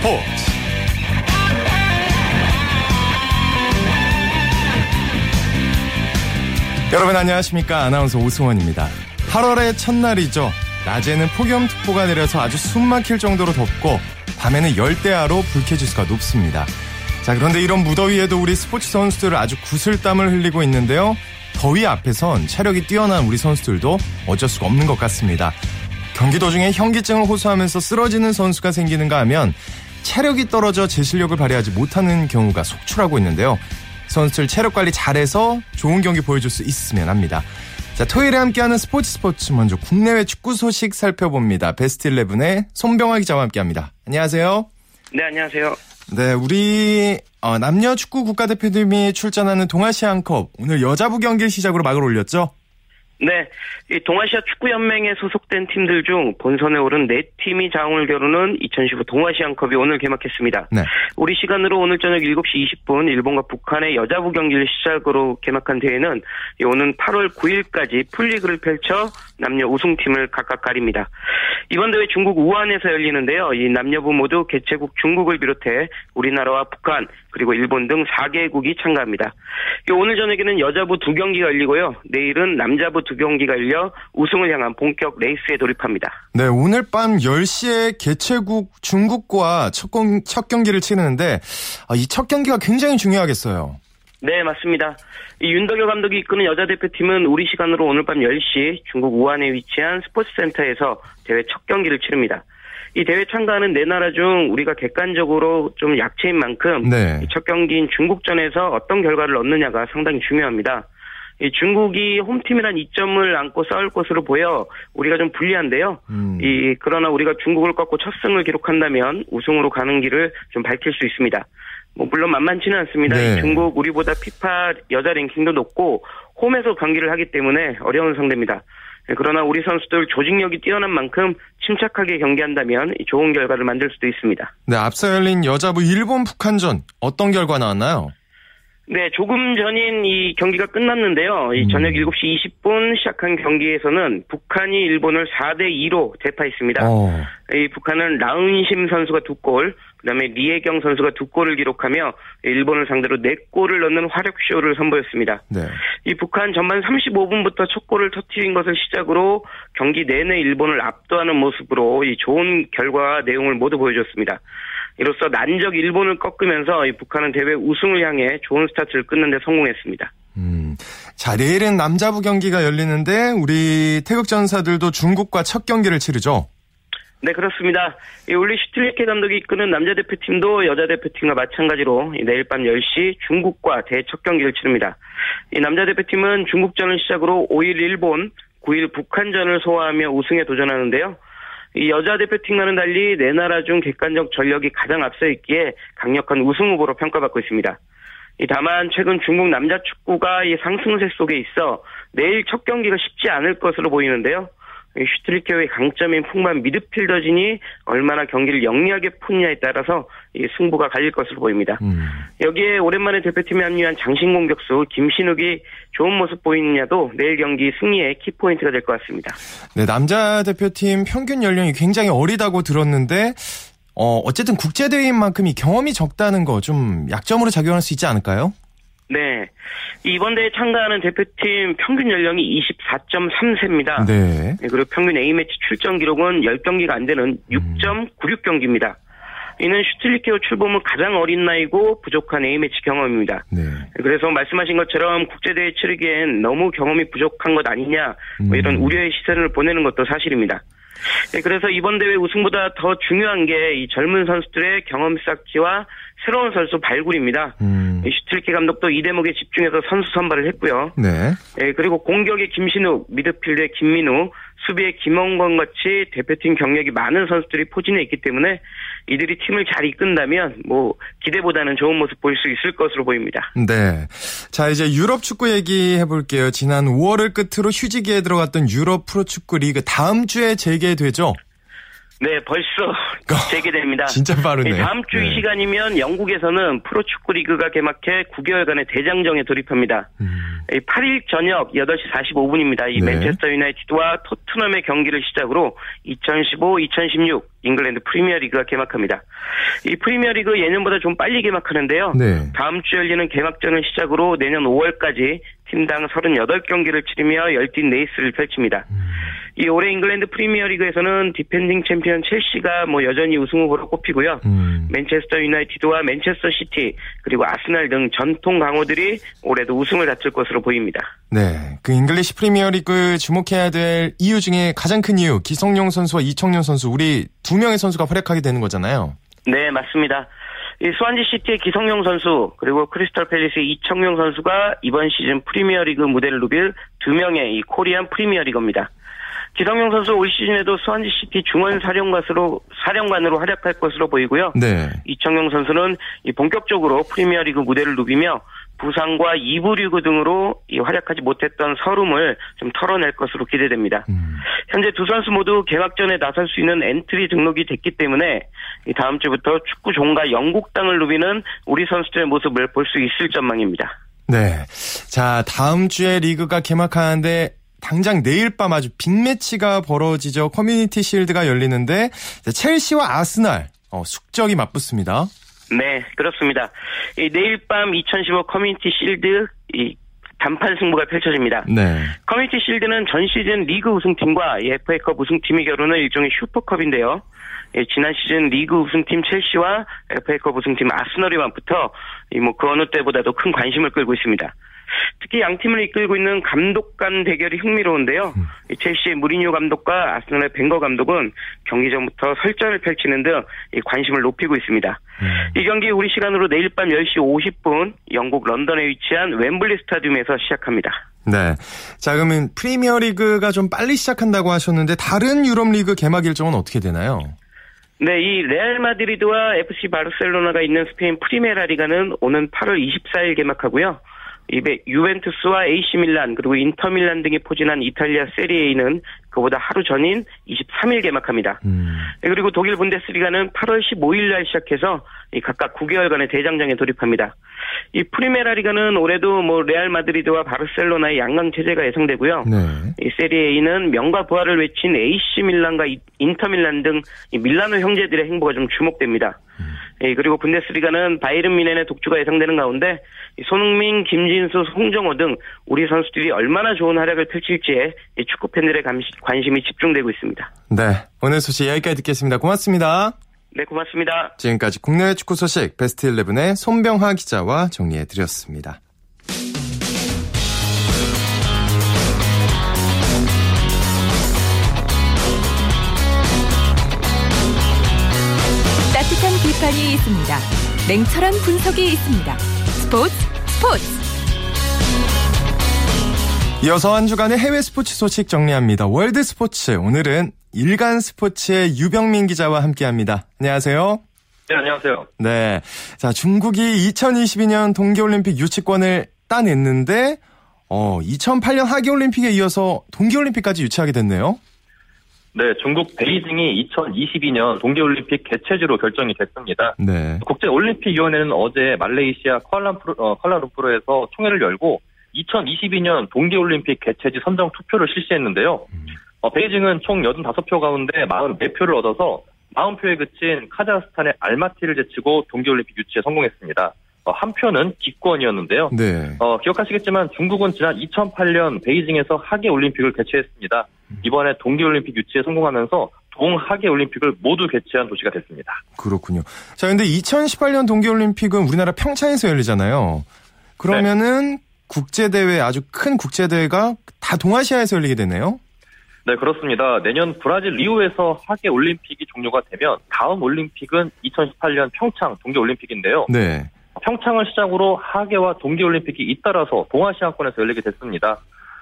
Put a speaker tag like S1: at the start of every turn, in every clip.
S1: 스포츠 여러분 안녕하십니까 아나운서 오승원입니다 8월의 첫날이죠 낮에는 폭염특보가 내려서 아주 숨막힐 정도로 덥고 밤에는 열대야로 불쾌지수가 높습니다 자 그런데 이런 무더위에도 우리 스포츠 선수들을 아주 구슬땀을 흘리고 있는데요 더위 앞에선 체력이 뛰어난 우리 선수들도 어쩔 수가 없는 것 같습니다 경기 도중에 현기증을 호소하면서 쓰러지는 선수가 생기는가 하면 체력이 떨어져 제 실력을 발휘하지 못하는 경우가 속출하고 있는데요. 선수들 체력 관리 잘해서 좋은 경기 보여줄 수 있으면 합니다. 자, 토요일에 함께하는 스포츠 스포츠 먼저 국내외 축구 소식 살펴봅니다. 베스트 11의 손병아 기자와 함께합니다. 안녕하세요.
S2: 네, 안녕하세요. 네,
S1: 우리 어, 남녀 축구 국가대표팀이 출전하는 동아시안컵 오늘 여자부 경기 를 시작으로 막을 올렸죠?
S2: 네, 동아시아 축구연맹에 소속된 팀들 중 본선에 오른 네 팀이 장을 겨루는 2015 동아시안컵이 오늘 개막했습니다. 네. 우리 시간으로 오늘 저녁 7시 20분 일본과 북한의 여자부 경기를 시작으로 개막한 대회는 오는 8월 9일까지 풀리그를 펼쳐 남녀 우승팀을 각각 가립니다. 이번 대회 중국 우한에서 열리는데요. 이 남녀부 모두 개최국 중국을 비롯해 우리나라와 북한, 그리고 일본 등 4개국이 참가합니다. 오늘 저녁에는 여자부 두 경기가 열리고요. 내일은 남자부 두 경기가 열려 우승을 향한 본격 레이스에 돌입합니다.
S1: 네, 오늘 밤 10시에 개최국 중국과 첫, 공, 첫 경기를 치르는데 아, 이첫 경기가 굉장히 중요하겠어요.
S2: 네, 맞습니다. 윤덕여 감독이 이끄는 여자 대표팀은 우리 시간으로 오늘 밤 10시 중국 우한에 위치한 스포츠센터에서 대회 첫 경기를 치릅니다. 이 대회 참가하는 네 나라 중 우리가 객관적으로 좀 약체인 만큼 네. 첫 경기인 중국전에서 어떤 결과를 얻느냐가 상당히 중요합니다. 이 중국이 홈팀이란 이점을 안고 싸울 것으로 보여 우리가 좀 불리한데요. 음. 이 그러나 우리가 중국을 꺾고 첫 승을 기록한다면 우승으로 가는 길을 좀 밝힐 수 있습니다. 뭐 물론 만만치는 않습니다. 네. 중국 우리보다 피파 여자 랭킹도 높고 홈에서 경기를 하기 때문에 어려운 상대입니다. 예, 그러나 우리 선수들 조직력이 뛰어난 만큼 침착하게 경기한다면 좋은 결과를 만들 수도 있습니다.
S1: 네, 앞서 열린 여자부 일본 북한전 어떤 결과 나왔나요?
S2: 네, 조금 전인 이 경기가 끝났는데요. 이 음. 저녁 7시 20분 시작한 경기에서는 북한이 일본을 4대 2로 대파했습니다. 오. 어. 이 북한은 라은심 선수가 두 골, 그다음에 리에경 선수가 두 골을 기록하며 일본을 상대로 네 골을 넣는 화력쇼를 선보였습니다. 네. 이 북한 전반 35분부터 첫 골을 터트린 것을 시작으로 경기 내내 일본을 압도하는 모습으로 이 좋은 결과와 내용을 모두 보여줬습니다. 이로써 난적 일본을 꺾으면서 이 북한은 대회 우승을 향해 좋은 스타트를 끊는 데 성공했습니다.
S1: 음. 자, 내일은 남자부 경기가 열리는데 우리 태극 전사들도 중국과 첫 경기를 치르죠.
S2: 네, 그렇습니다. 올리 슈틸리케 감독이 이끄는 남자 대표팀도 여자 대표팀과 마찬가지로 내일 밤 10시 중국과 대첫 경기를 치릅니다. 이 남자 대표팀은 중국전을 시작으로 5일 일본, 9일 북한전을 소화하며 우승에 도전하는데요. 이 여자 대표팀과는 달리 내 네 나라 중 객관적 전력이 가장 앞서 있기에 강력한 우승 후보로 평가받고 있습니다. 다만 최근 중국 남자 축구가 이 상승세 속에 있어 내일 첫 경기가 쉽지 않을 것으로 보이는데요. 슈트리케의 강점인 풍만 미드필더진이 얼마나 경기를 영리하게 푸느냐에 따라서 이 승부가 갈릴 것으로 보입니다. 음. 여기에 오랜만에 대표팀에 합류한 장신 공격수 김신욱이 좋은 모습 보이느냐도 내일 경기 승리의 키포인트가 될 것 같습니다.
S1: 네, 남자 대표팀 평균 연령이 굉장히 어리다고 들었는데 어, 어쨌든 국제대회인 만큼 이 경험이 적다는 거 좀 약점으로 작용할 수 있지 않을까요?
S2: 네. 이번 대회 참가하는 대표팀 평균 연령이 24.3세입니다. 네. 네. 그리고 평균 A매치 출전 기록은 10경기가 안 되는 6.96경기입니다. 음. 이는 슈틸리케오 출범 후 가장 어린 나이고 부족한 A매치 경험입니다. 네. 그래서 말씀하신 것처럼 국제대회 치르기엔 너무 경험이 부족한 것 아니냐 뭐 이런 음. 우려의 시선을 보내는 것도 사실입니다. 네, 그래서 이번 대회 우승보다 더 중요한 게 이 젊은 선수들의 경험 쌓기와 새로운 선수 발굴입니다. 음. 슈틸케 감독도 이 대목에 집중해서 선수 선발을 했고요. 네. 예, 그리고 공격의 김신욱, 미드필드의 김민우, 수비의 김원건 같이 대표팀 경력이 많은 선수들이 포진해 있기 때문에 이들이 팀을 잘 이끈다면 뭐 기대보다는 좋은 모습 보일 수 있을 것으로 보입니다. 네.
S1: 자, 이제 유럽 축구 얘기해 볼게요. 지난 5월을 끝으로 휴지기에 들어갔던 유럽 프로축구 리그 다음 주에 재개되죠?
S2: 네, 벌써 아, 재개됩니다.
S1: 진짜 빠르네. 요
S2: 네, 다음 주이 네. 시간이면 영국에서는 프로축구 리그가 개막해 9개월간의 대장정에 돌입합니다. 음. 8일 저녁 8시 45분입니다. 이 네. 맨체스터 유나이티드와 토트넘의 경기를 시작으로 2015-2016 잉글랜드 프리미어리그가 개막합니다. 이 프리미어리그 예년보다 좀 빨리 개막하는데요. 네. 다음 주 열리는 개막전을 시작으로 내년 5월까지 팀당 38경기를 치르며 열띤 레이스를 펼칩니다. 음. 이 올해 잉글랜드 프리미어리그에서는 디펜딩 챔피언 첼시가 뭐 여전히 우승 후보로 꼽히고요. 음. 맨체스터 유나이티드와 맨체스터 시티 그리고 아스날 등 전통 강호들이 올해도 우승을 다툴 것으로 보입니다.
S1: 네, 그 잉글리시 프리미어리그 주목해야 될 이유 중에 가장 큰 이유 기성용 선수와 이청용 선수 우리 두 명의 선수가 활약하게 되는 거잖아요.
S2: 네, 맞습니다. 이 수완지 시티의 기성용 선수 그리고 크리스털 팰리스의 이청용 선수가 이번 시즌 프리미어리그 무대를 누빌 두 명의 이 코리안 프리미어리그입니다. 기성용 선수 올 시즌에도 수완지 시티 중원 사령관으로 사령관으로 활약할 것으로 보이고요. 네. 이청용 선수는 본격적으로 프리미어리그 무대를 누비며 부상과 이부 리그 등으로 활약하지 못했던 서름을 좀 털어낼 것으로 기대됩니다. 음. 현재 두 선수 모두 개막전에 나설 수 있는 엔트리 등록이 됐기 때문에 다음 주부터 축구 종가 영국 땅을 누비는 우리 선수들의 모습을 볼 수 있을 전망입니다. 네.
S1: 자, 다음 주에 리그가 개막하는데 당장 내일 밤 아주 빅매치가 벌어지죠. 커뮤니티 실드가 열리는데 첼시와 아스날 어, 숙적이 맞붙습니다.
S2: 네, 그렇습니다. 내일 밤 2015 커뮤니티 실드 이 단판 승부가 펼쳐집니다. 네. 커뮤니티 실드는 전 시즌 리그 우승팀과 FA컵 우승팀이 겨루는 일종의 슈퍼컵인데요. 예, 지난 시즌 리그 우승팀 첼시와 FA컵 우승팀 아스널이 만부터 뭐그 어느 때보다도 큰 관심을 끌고 있습니다. 특히 양 팀을 이끌고 있는 감독 간 대결이 흥미로운데요. 음. 첼시의 무리뉴 감독과 아스널의 벵거 감독은 경기 전부터 설전을 펼치는 등 관심을 높이고 있습니다. 음. 이 경기 우리 시간으로 내일 밤 10시 50분 영국 런던에 위치한 웸블리 스타디움에서 시작합니다. 네.
S1: 자, 그러면 프리미어 리그가 좀 빨리 시작한다고 하셨는데 다른 유럽 리그 개막 일정은 어떻게 되나요?
S2: 네, 이 레알 마드리드와 FC 바르셀로나가 있는 스페인 프리메라 리가는 오는 8월 24일 개막하고요. 이에 유벤투스와 AC 밀란 그리고 인터 밀란 등이 포진한 이탈리아 세리에는 이 그보다 하루 전인 23일 개막합니다. 음. 네, 그리고 독일 분데스리가는 8월 15일 날 시작해서 각각 9개월간의 대장정에 돌입합니다. 이 프리메라 리가는 올해도 뭐 레알 마드리드와 바르셀로나의 양강 체제가 예상되고요. 네. 이 세리에는 명과 부활을 외친 AC 밀란과 인터 밀란 등 밀라노 형제들의 행보가 좀 주목됩니다. 음. 예, 그리고 분데스리가는 바이른 미넨의 독주가 예상되는 가운데 손흥민, 김진수, 송정호등 우리 선수들이 얼마나 좋은 활약을 펼칠지에 축구 팬들의 감시, 관심이 집중되고 있습니다.
S1: 네. 오늘 소식 여기까지 듣겠습니다. 고맙습니다.
S2: 네, 고맙습니다.
S1: 지금까지 국내 축구 소식 베스트 11의 손병하 기자와 정리해 드렸습니다.
S3: 비판이 있습니다. 냉철한 분석이 있습니다. 스포츠 스포츠.
S1: 이어서 한 주간의 해외 스포츠 소식 정리합니다. 월드 스포츠. 오늘은 일간 스포츠의 유병민 기자와 함께 합니다. 안녕하세요.
S4: 네, 안녕하세요. 네.
S1: 자, 중국이 2022년 동계올림픽 유치권을 따냈는데, 어, 2008년 하계올림픽에 이어서 동계올림픽까지 유치하게 됐네요.
S4: 네, 중국 베이징이 2022년 동계올림픽 개최지로 결정이 됐습니다. 네. 국제올림픽위원회는 어제 말레이시아 컬알라룸푸르에서 어, 총회를 열고 2022년 동계올림픽 개최지 선정 투표를 실시했는데요. 음. 어, 베이징은 총 85표 가운데 44표를 얻어서 40표에 그친 카자흐스탄의 알마티를 제치고 동계올림픽 유치에 성공했습니다. 어, 한 표는 기권이었는데요. 네. 어, 기억하시겠지만 중국은 지난 2008년 베이징에서 하계올림픽을 개최했습니다. 음. 이번에 동계올림픽 유치에 성공하면서 동하계올림픽을 모두 개최한 도시가 됐습니다.
S1: 그렇군요. 자, 근데 2018년 동계올림픽은 우리나라 평창에서 열리잖아요. 그러면은 네. 국제대회 아주 큰 국제대회가 다 동아시아에서 열리게 되네요.
S4: 네, 그렇습니다. 내년 브라질 리오에서 하계 올림픽이 종료가 되면 다음 올림픽은 2018년 평창 동계 올림픽인데요. 네. 평창을 시작으로 하계와 동계 올림픽이 잇따라서 동아시아권에서 열리게 됐습니다.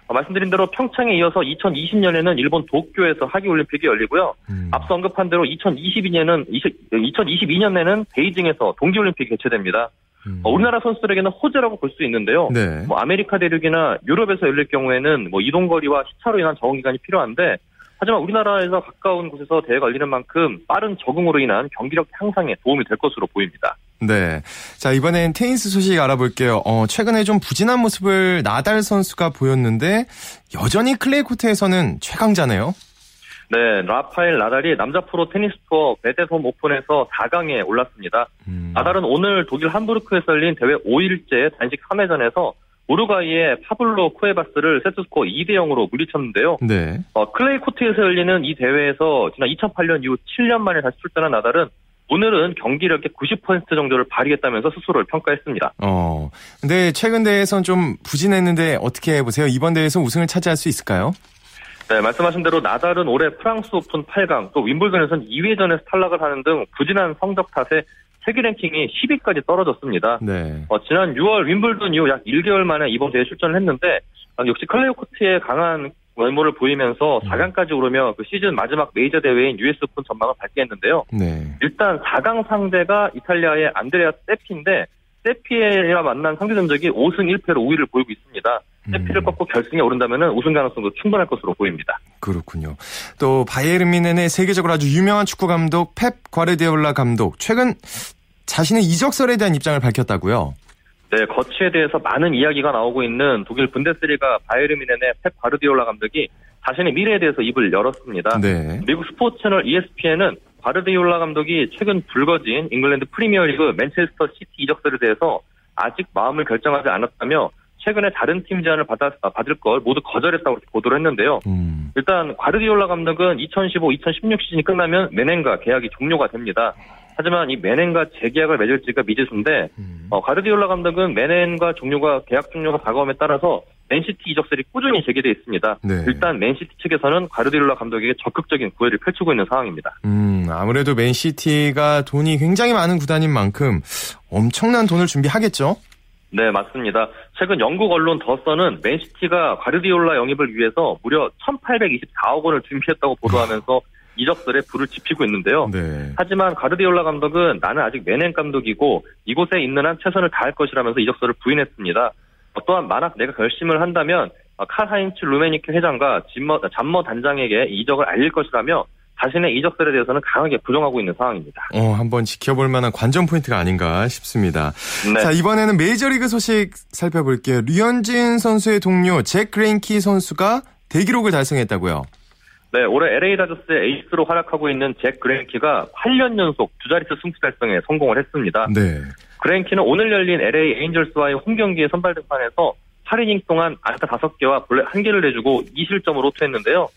S4: 어, 말씀드린 대로 평창에 이어서 2020년에는 일본 도쿄에서 하계 올림픽이 열리고요. 음. 앞서 언급한 대로 2022년은 2022년에는 베이징에서 동계 올림픽이 개최됩니다. 음. 어, 우리나라 선수들에게는 호재라고 볼 수 있는데요. 네. 뭐 아메리카 대륙이나 유럽에서 열릴 경우에는 뭐 이동 거리와 시차로 인한 적응 기간이 필요한데 하지만 우리나라에서 가까운 곳에서 대회가 열리는 만큼 빠른 적응으로 인한 경기력 향상에 도움이 될 것으로 보입니다. 네.
S1: 자, 이번엔 테니스 소식 알아볼게요. 어, 최근에 좀 부진한 모습을 나달 선수가 보였는데 여전히 클레이 코트에서는 최강자네요.
S4: 네, 라파엘 나달이 남자 프로 테니스 투어 베데솜 오픈에서 4강에 올랐습니다. 음. 나달은 오늘 독일 함부르크에 서 열린 대회 5일째 단식 3회전에서 우루과이의 파블로 쿠에바스를 세트스코어 2대 0으로 물리쳤는데요. 네. 어, 클레이 코트에서 열리는 이 대회에서 지난 2008년 이후 7년 만에 다시 출전한 나달은 오늘은 경기력의 90% 정도를 발휘했다면서 스스로를 평가했습니다. 어.
S1: 근데 최근 대회에선 좀 부진했는데 어떻게 보세요? 이번 대회에서 우승을 차지할 수 있을까요?
S4: 네, 말씀하신 대로 나달은 올해 프랑스 오픈 8강, 또윈블던에서는 2회전에서 탈락을 하는 등 부진한 성적 탓에 세계 랭킹이 10위까지 떨어졌습니다. 네. 어, 지난 6월 윈블던 이후 약 1개월 만에 이번 대회에 출전을 했는데 아, 역시 클레오 코트의 강한 외모를 보이면서 4강까지 오르며 그 시즌 마지막 메이저 대회인 US 오픈 전망을 밝게 했는데요. 네. 일단 4강 상대가 이탈리아의 안드레아 세피인데 세피에와 만난 상대 전적이 5승 1패로 5위를 보이고 있습니다. 세피를 음. 꺾고 결승에 오른다면 우승 가능성도 충분할 것으로 보입니다.
S1: 그렇군요. 또 바이에른 미넨의 세계적으로 아주 유명한 축구 감독 펩 과르디올라 감독 최근 자신의 이적설에 대한 입장을 밝혔다고요.
S4: 네, 거치에 대해서 많은 이야기가 나오고 있는 독일 분데스리가 바이에른 미넨의 펩 과르디올라 감독이 자신의 미래에 대해서 입을 열었습니다. 네. 미국 스포츠 채널 ESPN은 과르디올라 감독이 최근 불거진 잉글랜드 프리미어리그 맨체스터 시티 이적설에 대해서 아직 마음을 결정하지 않았다며 최근에 다른 팀 제안을 받았 아, 받을 걸 모두 거절했다고 보도를 했는데요. 음. 일단 과르디올라 감독은 2015-2016 시즌이 끝나면 맨넨과 계약이 종료가 됩니다. 하지만 이맨넨과 재계약을 맺을지가 미지수인데 음. 어, 과르디올라 감독은 맨넨과 종료가 계약 종료가 다가옴에 따라서 맨시티 이적설이 꾸준히 제기돼 있습니다. 네. 일단 맨시티 측에서는 과르디올라 감독에게 적극적인 구애를 펼치고 있는 상황입니다.
S1: 음, 아무래도 맨시티가 돈이 굉장히 많은 구단인 만큼 엄청난 돈을 준비하겠죠?
S4: 네, 맞습니다. 최근 영국 언론 더서는 맨시티가 과르디올라 영입을 위해서 무려 1824억 원을 준비했다고 보도하면서 이적설에 불을 지피고 있는데요. 네. 하지만 가르디올라 감독은 나는 아직 맨행 감독이고 이곳에 있는 한 최선을 다할 것이라면서 이적설을 부인했습니다. 또한 만약 내가 결심을 한다면 카하인츠 어, 루메니케 회장과 진머, 잔머 단장에게 이적을 알릴 것이라며 자신의 이적설에 대해서는 강하게 부정하고 있는 상황입니다.
S1: 어, 한 번 지켜볼 만한 관전 포인트가 아닌가 싶습니다. 네. 자, 이번에는 메이저리그 소식 살펴볼게요. 류현진 선수의 동료 잭 그레인키 선수가 대기록을 달성했다고요.
S4: 네, 올해 LA 다저스의 에이스로 활약하고 있는 잭 그레인키가 8년 연속 두 자릿수 승부 달성에 성공을 했습니다. 네. 그랭키는 오늘 열린 LA 에인절스와의 홈 경기에 선발 등판해서 8이닝 동안 안타 5개와 볼넷 1개를 내주고 2실점을 호투했는데요.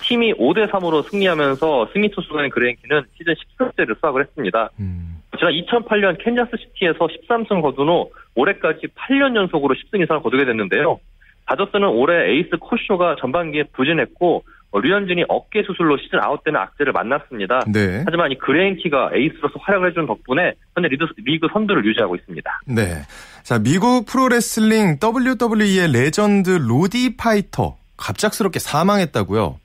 S4: 팀이 5대 3으로 승리하면서 승리 투수간 그랭인키는 시즌 1 3세를 수확을 했습니다. 음. 지난 2008년 캔자스 시티에서 13승 거둔 후 올해까지 8년 연속으로 10승 이상을 거두게 됐는데요. 다저스는 올해 에이스 코쇼가 전반기에 부진했고 어, 류현진이 어깨 수술로 시즌 아웃되는 악재를 만났습니다. 네. 하지만 이 그레인키가 에이스로서 활약을 해준 덕분에 현재 리드, 리그 선두를 유지하고 있습니다. 네.
S1: 자, 미국 프로레슬링 WWE의 레전드 로디 파이터 갑작스럽게 사망했다고요?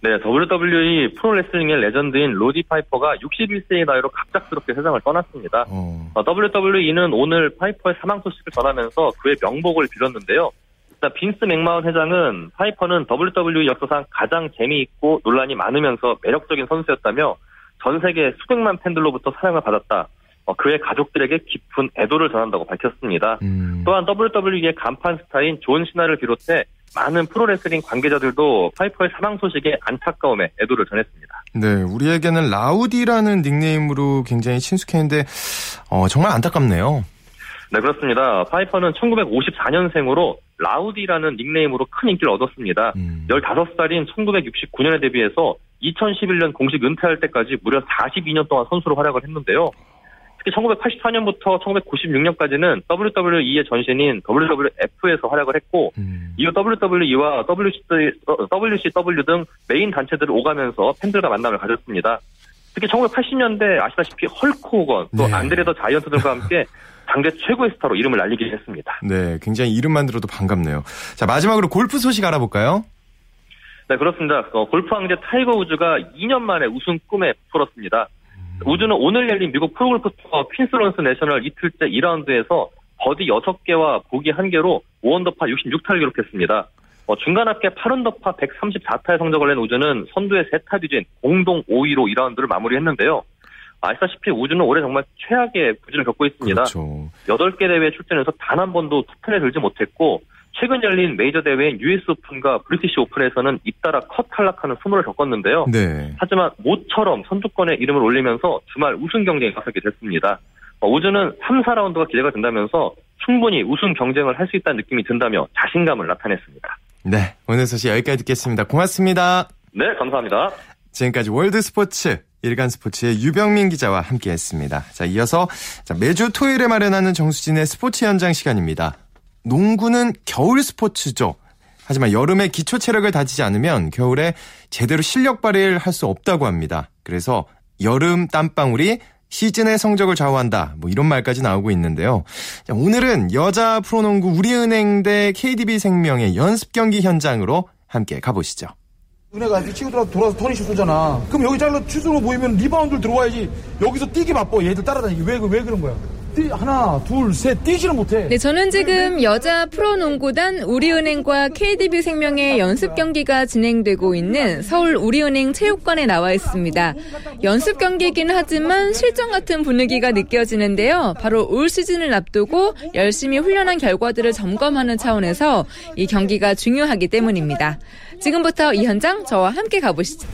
S4: 네, WWE 프로레슬링의 레전드인 로디 파이퍼가 61세의 나이로 갑작스럽게 세상을 떠났습니다. 어. 어 WWE는 오늘 파이퍼의 사망 소식을 전하면서 그의 명복을 빌었는데요. 일 빈스 맥마운 회장은 파이퍼는 WWE 역사상 가장 재미있고 논란이 많으면서 매력적인 선수였다며 전 세계 수백만 팬들로부터 사랑을 받았다. 어, 그의 가족들에게 깊은 애도를 전한다고 밝혔습니다. 음. 또한 WWE의 간판 스타인 존신화를 비롯해 많은 프로레슬링 관계자들도 파이퍼의 사망 소식에 안타까움에 애도를 전했습니다.
S1: 네, 우리에게는 라우디라는 닉네임으로 굉장히 친숙했는데 어, 정말 안타깝네요.
S4: 네, 그렇습니다. 파이퍼는 1954년생으로 라우디라는 닉네임으로 큰 인기를 얻었습니다. 음. 15살인 1969년에 데뷔해서 2011년 공식 은퇴할 때까지 무려 42년 동안 선수로 활약을 했는데요. 특히 1984년부터 1996년까지는 WWE의 전신인 WWF에서 활약을 했고 음. 이후 WWE와 WCW 등 메인 단체들을 오가면서 팬들과 만남을 가졌습니다. 특히 1980년대 아시다시피 헐크 호건 또 네. 안드레 더 자이언트 들과 함께 당대 최고의 스타로 이름을 날리게 기 했습니다.
S1: 네, 굉장히 이름만 들어도 반갑네요. 자, 마지막으로 골프 소식 알아볼까요?
S4: 네, 그렇습니다. 어, 골프 황제 타이거 우즈가 2년 만에 우승 꿈에 풀었습니다. 우즈는 오늘 열린 미국 프로골프 투어 퀸스런스 내셔널 이틀째 2라운드에서 버디 6개와 보기 1개로 5언더파 66타를 기록했습니다. 어, 중간 합계 8언더파 134타의 성적을 낸 우즈는 선두의 3타 뒤진 공동 5위로 2라운드를 마무리했는데요. 아시다시피 우주는 올해 정말 최악의 부진을 겪고 있습니다. 그렇죠. 8개 대회 출전해서 단 한 번도 투편에 들지 못했고 최근 열린 메이저 대회인 US 오픈과 브리티시 오픈에서는 잇따라 컷 탈락하는 소모를 겪었는데요. 네. 하지만 모처럼 선두권에 이름을 올리면서 주말 우승 경쟁에 가서게 됐습니다. 어, 우주는 3, 4라운드가 기대가 된다면서 충분히 우승 경쟁을 할 수 있다는 느낌이 든다며 자신감을 나타냈습니다.
S1: 네, 오늘 소식 여기까지 듣겠습니다. 고맙습니다.
S4: 네, 감사합니다.
S1: 지금까지 월드 스포츠 일간 스포츠의 유병민 기자와 함께했습니다. 자, 이어서 매주 토요일에 마련하는 정수진의 스포츠 현장 시간입니다. 농구는 겨울 스포츠죠. 하지만 여름에 기초 체력을 다지지 않으면 겨울에 제대로 실력 발휘를 할 수 없다고 합니다. 그래서 여름 땀방울이 시즌의 성적을 좌우한다. 뭐 이런 말까지 나오고 있는데요. 자, 오늘은 여자 프로농구 우리은행 대 KDB 생명의 연습 경기 현장으로 함께 가보시죠. 은혜가 이친 돌아서 터니슛 쏘잖아. 그럼 여기 잘라 슛으로 보이면 리바운드를 들어와야지 여기서 뛰기 바빠. 얘들 따라다니기. 왜,
S5: 왜 그런 거야? 하나, 둘, 셋, 뛰지를 못해. 네, 저는 지금 여자 프로농구단 우리은행과 KDB 생명의 연습 경기가 진행되고 있는 서울 우리은행 체육관에 나와 있습니다. 연습 경기이긴 하지만 실전 같은 분위기가 느껴지는데요. 바로 올 시즌을 앞두고 열심히 훈련한 결과들을 점검하는 차원에서 이 경기가 중요하기 때문입니다. 지금부터 이 현장 저와 함께 가보시죠.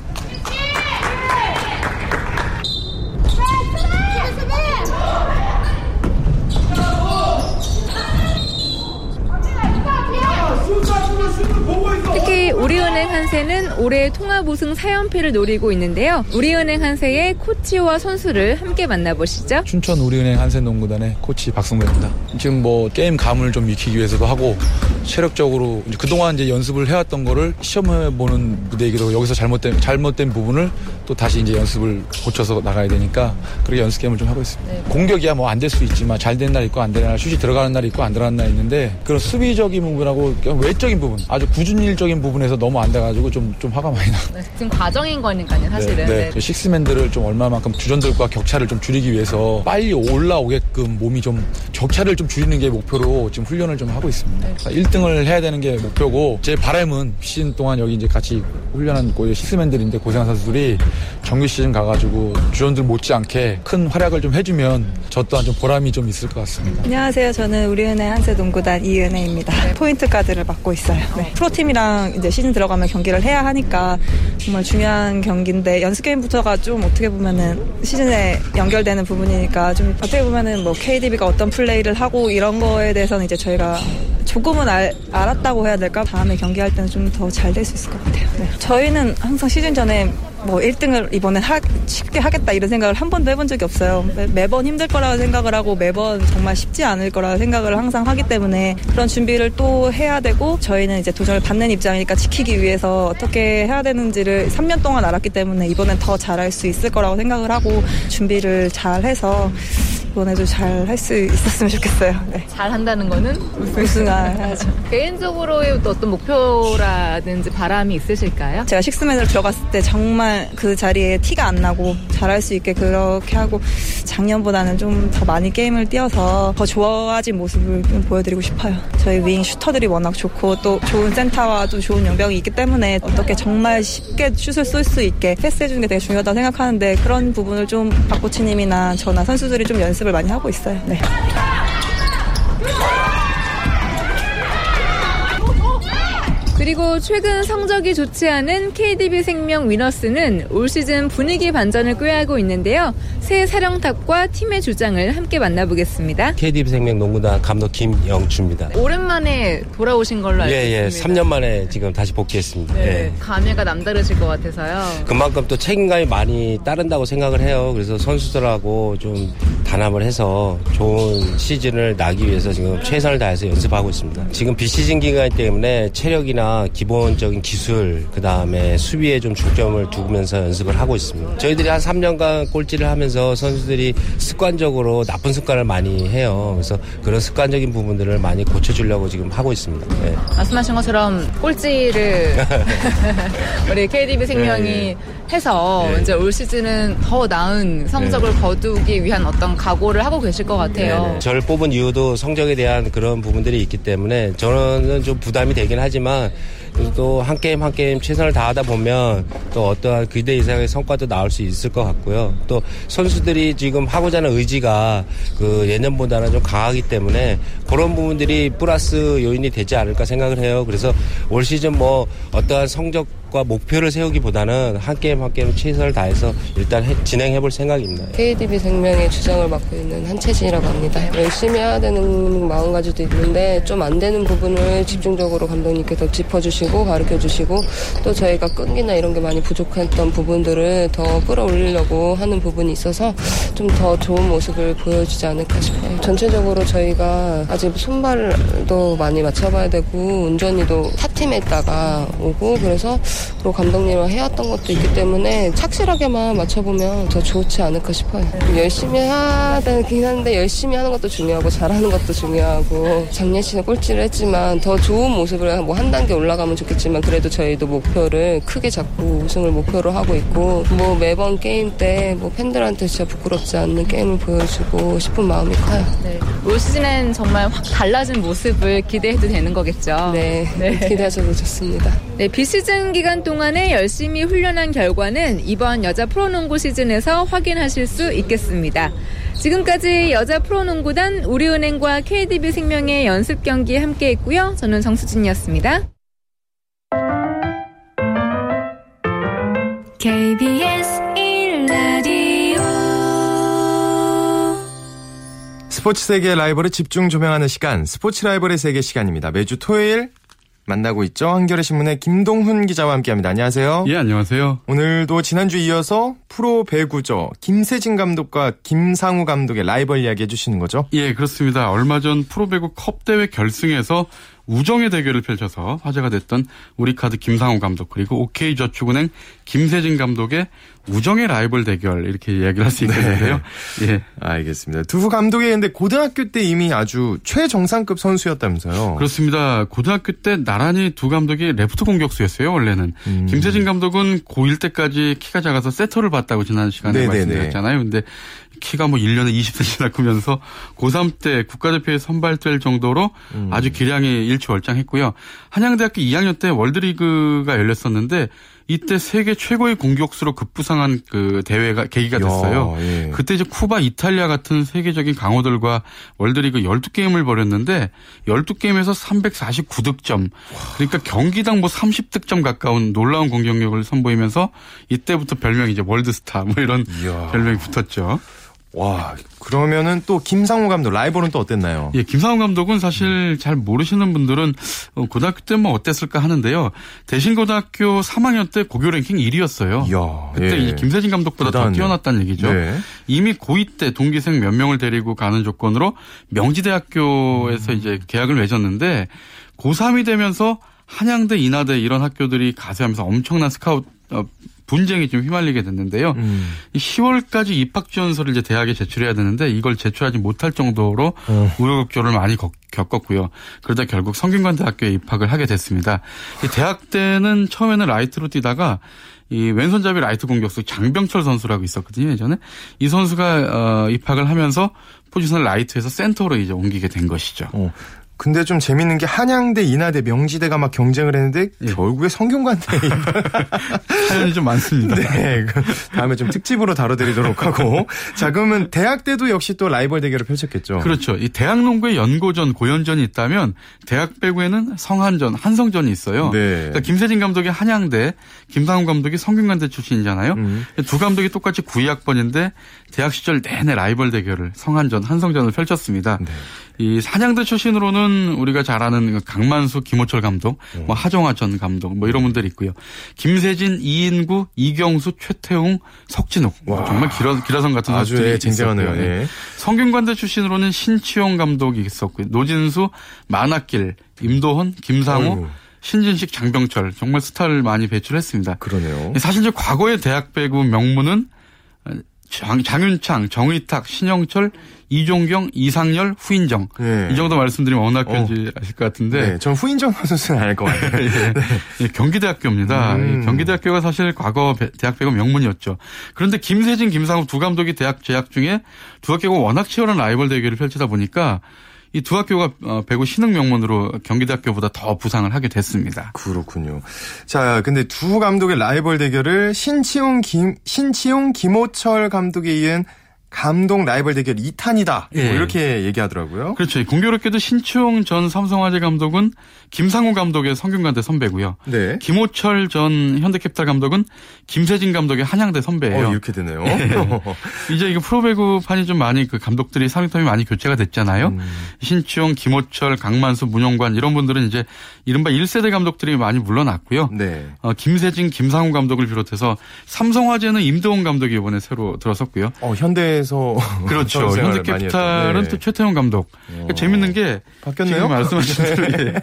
S5: 우리은행 한세는 올해 통합 우승 4연패를 노리고 있는데요. 우리은행 한세의 코치와 선수를 함께 만나보시죠.
S6: 춘천 우리은행 한세 농구단의 코치 박승구입니다. 지금 뭐 게임 감을 좀 익히기 위해서도 하고 체력적으로 이제 그동안 이제 연습을 해왔던 거를 시험해보는 무대이기도 하고 여기서 잘못된, 잘못된 부분을 또 다시 이제 연습을 고쳐서 나가야 되니까 그렇게 연습 게임을 좀 하고 있습니다. 네. 공격이야 뭐 안 될 수 있지만 잘된 날 있고 안 되는 날 슛이 들어가는 날 있고 안 들어가는 날 있는데 그런 수비적인 부분하고 외적인 부분 아주 구준일적인 부분 부분에서 너무 안 돼가지고 좀, 좀 화가 많이 나.
S7: 네, 지금 과정인 거니까요, 사실은. 네, 네.
S6: 네. 식스맨들을 좀 얼마만큼 주전들과 격차를 좀 줄이기 위해서 빨리 올라오게끔 몸이 좀 격차를 좀 줄이는 게 목표로 지금 훈련을 좀 하고 있습니다. 네. 1등을 그러니까 해야 되는 게 목표고 제 바람은 시즌 동안 여기 이제 같이 훈련한 식스맨들인데 고생한 선수들이 정규 시즌 가가지고 주전들 못지않게 큰 활약을 좀 해주면 저 또한 좀 보람이 좀 있을 것 같습니다.
S8: 안녕하세요. 저는 우리은행 한세동구단 이은혜입니다. 네. 포인트 카드를받고 있어요. 어. 프로팀이랑 이제 이제 시즌 들어가면 경기를 해야 하니까 정말 중요한 경기인데 연습 게임부터가 좀 어떻게 보면은 시즌에 연결되는 부분이니까 좀 어떻게 보면은 뭐 KDB가 어떤 플레이를 하고 이런 거에 대해서는 이제 저희가 조금은 알, 알았다고 해야 될까? 다음에 경기할 때는 좀 더 잘 될 수 있을 것 같아요. 네. 저희는 항상 시즌 전에 뭐 1등을 이번에 하, 쉽게 하겠다 이런 생각을 한 번도 해본 적이 없어요. 매번 힘들 거라고 생각을 하고 매번 정말 쉽지 않을 거라고 생각을 항상 하기 때문에 그런 준비를 또 해야 되고 저희는 이제 도전을 받는 입장이니까 지키기 위해서 어떻게 해야 되는지를 3년 동안 알았기 때문에 이번엔 더 잘할 수 있을 거라고 생각을 하고 준비를 잘 해서 이번 에도 잘 할 수 있었으면 좋겠어요. 네.
S5: 잘 한다는 거는
S8: 우승을 죠
S5: 개인적으로의 또 어떤 목표라든지 바람이 있으실까요?
S8: 제가 식스맨으로 들어갔을 때 정말 그 자리에 티가 안 나고 잘할 수 있게 그렇게 하고 작년보다는 좀 더 많이 게임을 뛰어서 더 좋아진 모습을 좀 보여드리고 싶어요. 저희 윙 슈터들이 워낙 좋고 또 좋은 센터와 또 좋은 용병이 있기 때문에 어떻게 정말 쉽게 슛을 쏠 수 있게 패스해주는 게 되게 중요하다고 생각하는데 그런 부분을 좀 박코치님이나 저나 선수들이 좀 연습을 연습을 많이 하고 있어요. 네.
S5: 그리고 최근 성적이 좋지 않은 KDB 생명 위너스는 올 시즌 분위기 반전을 꾀하고 있는데요. 새 사령탑과 팀의 주장을 함께 만나보겠습니다.
S9: KDB 생명 농구단 감독 김영주입니다.
S5: 오랜만에 돌아오신 걸로 알고 예,
S9: 예. 있습니다. 예, 3년 만에 지금 다시 복귀했습니다. 네, 예.
S5: 감회가 남다르실 것 같아서요.
S9: 그만큼 또 책임감이 많이 따른다고 생각을 해요. 그래서 선수들하고 좀 단합을 해서 좋은 시즌을 나기 위해서 지금 최선을 다해서 연습하고 있습니다. 지금 비시즌 기간 때문에 체력이나 기본적인 기술 그 다음에 수비에 좀 중점을 두면서 연습을 하고 있습니다. 저희들이 한 3년간 꼴찌를 하면서 선수들이 습관적으로 나쁜 습관을 많이 해요. 그래서 그런 습관적인 부분들을 많이 고쳐주려고 지금 하고 있습니다. 네.
S5: 말씀하신 것처럼 꼴찌를 우리 KDB 생명이 네, 네. 해서 네. 이제 올 시즌은 더 나은 성적을 네. 거두기 위한 어떤 각오를 하고 계실 것 같아요.
S9: 네, 네. 저를 뽑은 이유도 성적에 대한 그런 부분들이 있기 때문에 저는 좀 부담이 되긴 하지만 또 한 게임 한 게임 최선을 다하다 보면 또 어떠한 기대 이상의 성과도 나올 수 있을 것 같고요. 또 선수들이 지금 하고자 하는 의지가 그 예년보다는 좀 강하기 때문에 그런 부분들이 플러스 요인이 되지 않을까 생각을 해요. 그래서 올 시즌 뭐 어떠한 성적 과 목표를 세우기보다는 한 게임 한 게임 최선을 다해서 일단 해, 진행해볼 생각입니다.
S10: KDB 생명의 주장을 맡고 있는 한채진이라고 합니다. 열심히 해야 되는 마음가짐도 있는데 좀 안 되는 부분을 집중적으로 감독님께서 짚어주시고 가르쳐주시고 또 저희가 끈기나 이런 게 많이 부족했던 부분들을 더 끌어올리려고 하는 부분이 있어서 좀 더 좋은 모습을 보여주지 않을까 싶어요. 전체적으로 저희가 아직 손발도 많이 맞춰봐야 되고 운전이도 타팀에 있다가 오고 그래서 로 감독님을 해왔던 것도 있기 때문에 착실하게만 맞춰보면 더 좋지 않을까 싶어요. 열심히 하긴 한데 열심히 하는 것도 중요하고 잘하는 것도 중요하고 작년 시즌 꼴찌를 했지만 더 좋은 모습을 뭐한 단계 올라가면 좋겠지만 그래도 저희도 목표를 크게 잡고 우승을 목표로 하고 있고 뭐 매번 게임 때 뭐 팬들한테 진짜 부끄럽지 않는 게임을 보여주고 싶은 마음이 커요. 네.
S5: 올 시즌엔 정말 확 달라진 모습을 기대해도 되는 거겠죠.
S10: 네, 네. 기대하셔도 좋습니다.
S5: 네, 비시즌 기간 시간 동안에 열심히 훈련한 결과는 이번 여자 프로농구 시즌에서 확인하실 수 있겠습니다. 지금까지 여자 프로농구단 우리은행과 KDB 생명의 연습 경기 함께 했고요. 저는 정수진이었습니다. KBS
S1: 1라디오 스포츠 세계 라이벌을 집중 조명하는 시간, 스포츠 라이벌의 세계 시간입니다. 매주 토요일 만나고 있죠. 한겨레 신문의 김동훈 기자와 함께합니다. 안녕하세요.
S11: 예, 안녕하세요.
S1: 오늘도 지난주 이어서 프로 배구죠. 김세진 감독과 김상우 감독의 라이벌 이야기 해주시는 거죠?
S11: 예, 그렇습니다. 얼마 전 프로 배구 컵 대회 결승에서 우정의 대결을 펼쳐서 화제가 됐던 우리카드 김상우 감독 그리고 OK저축은행 김세진 감독의 우정의 라이벌 대결 이렇게 이야기를 할수 네. 있겠는데요. 네. 예.
S1: 알겠습니다. 두부 감독이 근데 고등학교 때 이미 아주 최정상급 선수였다면서요.
S11: 그렇습니다. 고등학교 때 나란히 두 감독이 레프트 공격수였어요. 원래는 음. 김세진 감독은 고1 때까지 키가 작아서 세터를 봤다고 지난 시간에 네네네. 네, 네. 말씀드렸잖아요. 근데 키가 뭐 1년에 20cm나 크면서 고3 때 국가대표에 선발될 정도로 음. 아주 기량이 일취월장했고요. 한양대학교 2학년 때 월드리그가 열렸었는데 이때 세계 최고의 공격수로 급부상한 그 대회가 계기가 됐어요. 야, 예. 그때 이제 쿠바, 이탈리아 같은 세계적인 강호들과 월드리그 12게임을 벌였는데 12게임에서 349득점. 그러니까 경기당 뭐 30득점 가까운 놀라운 공격력을 선보이면서 이때부터 별명이 이제 월드스타 뭐 이런 이야. 별명이 붙었죠. 와,
S1: 그러면은 또 김상우 감독 라이벌은 또 어땠나요?
S11: 예, 김상우 감독은 사실 잘 모르시는 분들은 어, 고등학교 때 뭐 어땠을까 하는데요. 대신 고등학교 3학년 때 고교 랭킹 1위였어요. 이야, 그때 예. 김세진 감독보다 대단하네요. 더 뛰어났다는 얘기죠. 예. 이미 고2 때 동기생 몇 명을 데리고 가는 조건으로 명지대학교에서 음. 이제 계약을 맺었는데 고3이 되면서 한양대, 인하대 이런 학교들이 가세하면서 엄청난 스카웃 어, 분쟁이 좀 휘말리게 됐는데요. 음. 10월까지 입학 지원서를 이제 대학에 제출해야 되는데 이걸 제출하지 못할 정도로 어. 우여곡절을 많이 겪었고요. 그러다 결국 성균관 대학교에 입학을 하게 됐습니다. 대학 때는 처음에는 라이트로 뛰다가 이 왼손잡이 라이트 공격수 장병철 선수라고 있었거든요 예전에 이 선수가 어, 입학을 하면서 포지션을 라이트에서 센터로 이제 옮기게 된 것이죠. 어,
S1: 근데 좀 재밌는 게 한양대, 인하대, 명지대가 막 경쟁을 했는데 예. 결국에 성균관대
S11: 사연이 좀 많습니다. 네,
S1: 그 다음에 좀 특집으로 다뤄드리도록 하고 자 그러면 대학대도 역시 또 라이벌 대결을 펼쳤겠죠.
S11: 그렇죠.
S1: 이
S11: 대학 농구의 연고전, 고연전이 있다면 대학 배구에는 성한전, 한성전이 있어요. 네. 그러니까 김세진 감독이 한양대, 김상훈 감독이 성균관대 출신이잖아요. 음. 두 감독이 똑같이 92학번인데 대학 시절 내내 라이벌 대결을 성한전, 한성전을 펼쳤습니다. 네. 이 사냥대 출신으로는 우리가 잘 아는 그 강만수, 김호철 감독, 음. 뭐 하정화 전 감독 뭐 이런 분들이 있고요. 김세진, 이인구, 이경수, 최태웅, 석진욱 와. 정말 길어 길어선 같은 아주 선수들이 예, 쟁쟁하네요. 예. 예. 성균관대 출신으로는 신치용 감독이 있었고요. 노진수, 만학길, 임도헌, 김상우 어이구. 신진식, 장병철 정말 스타를 많이 배출했습니다.
S1: 그러네요.
S11: 사실 이제 과거의 대학 배구 명문은 장, 장윤창, 정의탁, 신영철, 이종경, 이상열, 후인정. 예. 이 정도 말씀드리면 어느 어. 학교인지 어. 아실 것 같은데.
S1: 네, 전 후인정 선수는 알것 같아요. 예. 네.
S11: 예, 경기대학교입니다. 음. 경기대학교가 사실 과거 대학 배구 명문이었죠. 그런데 김세진, 김상욱 두 감독이 대학 재학 중에 두 학교가 워낙 치열한 라이벌 대결을 펼치다 보니까 이두 학교가 어, 배구 신흥 명문으로 경기대학교보다 더 부상을 하게 됐습니다.
S1: 그렇군요. 자, 근데 두 감독의 라이벌 대결을 신치용 김 신치용 김호철 감독에 이은 감동 라이벌 대결 2탄이다. 뭐 예. 뭐 이렇게 얘기하더라고요.
S11: 그렇죠. 공교롭게도 신충 전 삼성화재 감독은 김상우 감독의 성균관대 선배고요. 네. 김호철 전 현대캐피탈 감독은 김세진 감독의 한양대 선배예요.
S1: 어, 이렇게 되네요. 예.
S11: 이제 이거 프로배구판이 좀 많이 그 감독들이 3위텀이 많이 교체가 됐잖아요. 음. 신충, 김호철, 강만수, 문용관 이런 분들은 이제 이른바 1세대 감독들이 많이 물러났고요. 네. 어, 김세진, 김상우 감독을 비롯해서 삼성화재는 임도훈 감독이 이번에 새로 들어섰고요. 어,
S1: 현대 해외에서
S11: 그렇죠. 현대 캐피탈은 네. 또 최태원 감독. 네. 그러니까 재밌는 게 바뀌었네요. 말씀하신 네. 대로